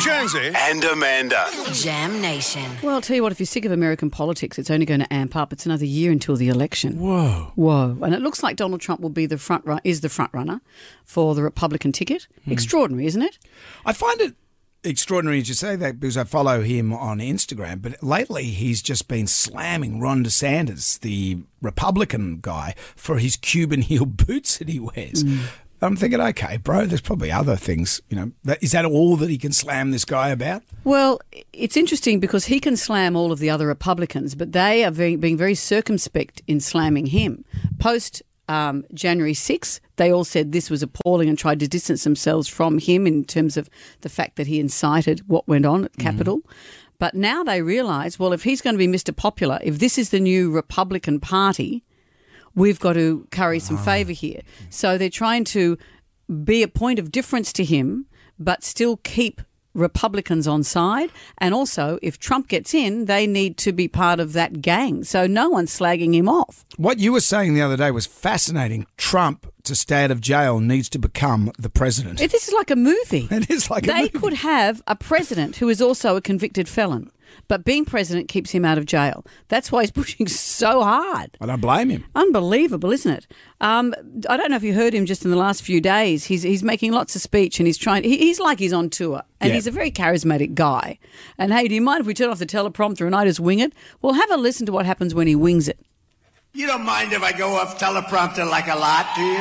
Jonesy and Amanda. Jam Nation. Well, I'll tell you what, if you're sick of American politics, it's only going to amp up. It's another year until the election. Whoa. Whoa. And it looks like Donald Trump will be the front run- is the front runner for the Republican ticket. Hmm. Extraordinary, isn't it? I find it extraordinary as you say that because I follow him on Instagram, but lately he's just been slamming Ron DeSantis, the Republican guy, for his Cuban heel boots that he wears. Hmm. I'm thinking, okay, bro, there's probably other things, you know. That, is that all that he can slam this guy about? Well, it's interesting because he can slam all of the other Republicans, but they are very, being very circumspect in slamming him. Post um, January 6th, they all said this was appalling and tried to distance themselves from him in terms of the fact that he incited what went on at Capitol. But now they realise, well, if he's going to be Mr. Popular, if this is the new Republican Party, we've got to curry some ah. favour here. So they're trying to be a point of difference to him, but still keep Republicans on side. And also, if Trump gets in, they need to be part of that gang. So no one's slagging him off. What you were saying the other day was fascinating. Trump, to stay out of jail, needs to become the president. This is like a movie. It is like a they could have a president who is also a convicted felon, but being president keeps him out of jail. That's why he's pushing so hard. I don't blame him. Unbelievable, isn't it? Um, I don't know if you heard him just in the last few days. He's he's making lots of speech and he's trying. He, he's like he's on tour, and Yeah. he's a very charismatic guy. And hey, do you mind if we turn off the teleprompter and I just wing it? Well, have a listen to what happens when he wings it. You don't mind if I go off teleprompter like a lot, do you?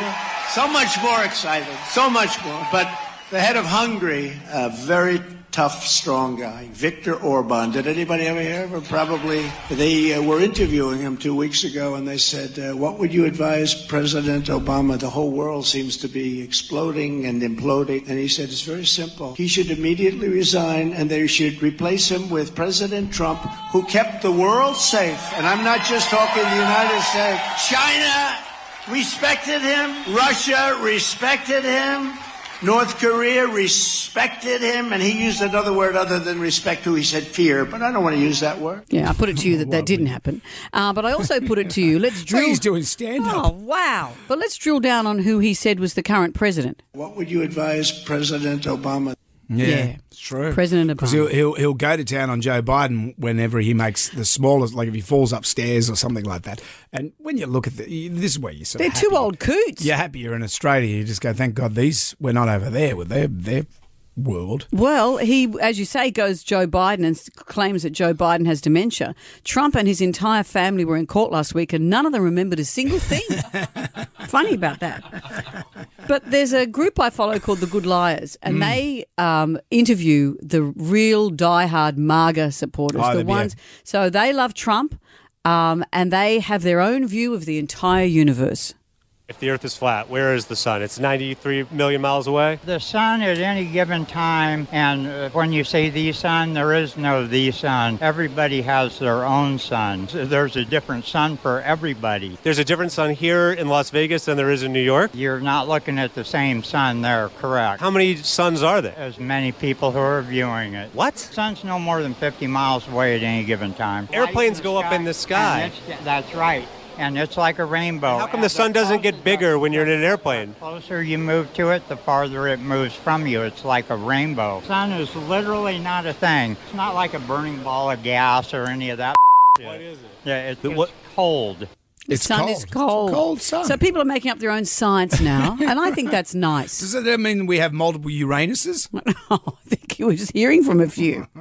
So much more excited, so much more. But the head of Hungary, a very tough, strong guy, Viktor Orban. Did anybody ever hear of him? Probably. They uh, were interviewing him two weeks ago, and they said, uh, "What would you advise President Obama? The whole world seems to be exploding and imploding." And he said, "It's very simple. He should immediately resign, and they should replace him with President Trump, who kept the world safe. And I'm not just talking the United States. China respected him. Russia respected him." North Korea respected him, and he used another word other than respect, who he said fear, but I don't want to use that word. Yeah, I put it to you that that didn't happen, uh, but I also put it to you. Let's drill. he's doing stand Oh wow! But let's drill down on who he said was the current president. What would you advise President Obama? Yeah. it's true. President Because Obama. he'll, he'll, he'll go to town on Joe Biden whenever he makes the smallest, like if he falls upstairs or something like that. And when you look at the, this is where you sort They're two old coots. You're happier in Australia. You just go, thank God these, we're not over there with their, their world. Well, he, as you say, goes Joe Biden and claims that Joe Biden has dementia. Trump and his entire family were in court last week, and none of them remembered a single thing. Funny about that. But there's a group I follow called the Good Liars, and they um, interview the real diehard MAGA supporters, Oh, the yeah. ones. So they love Trump, um, and they have their own view of the entire universe. If the Earth is flat, where is the sun? It's 93 million miles away. The sun at any given time, and uh, when you say the sun, there is no the sun. Everybody has their own sun. There's a different sun for everybody. There's a different sun here in Las Vegas than there is in New York. You're not looking at the same sun there, correct? How many suns are there? As many people who are viewing it. What? Sun's no more than 50 miles away at any given time. Airplanes go up in the sky. That's right. And it's like a rainbow. How come the sun doesn't get bigger when you're in an airplane? The closer you move to it, the farther it moves from you. It's like a rainbow. Sun is literally not a thing. It's not like a burning ball of gas or any of that. What is it? Yeah, it's The just what- cold. The It's sun cold. is It's cold. cold sun. So people are making up their own science now, and I think that's nice. Does that mean we have multiple Uranuses? I think you were just hearing from a few.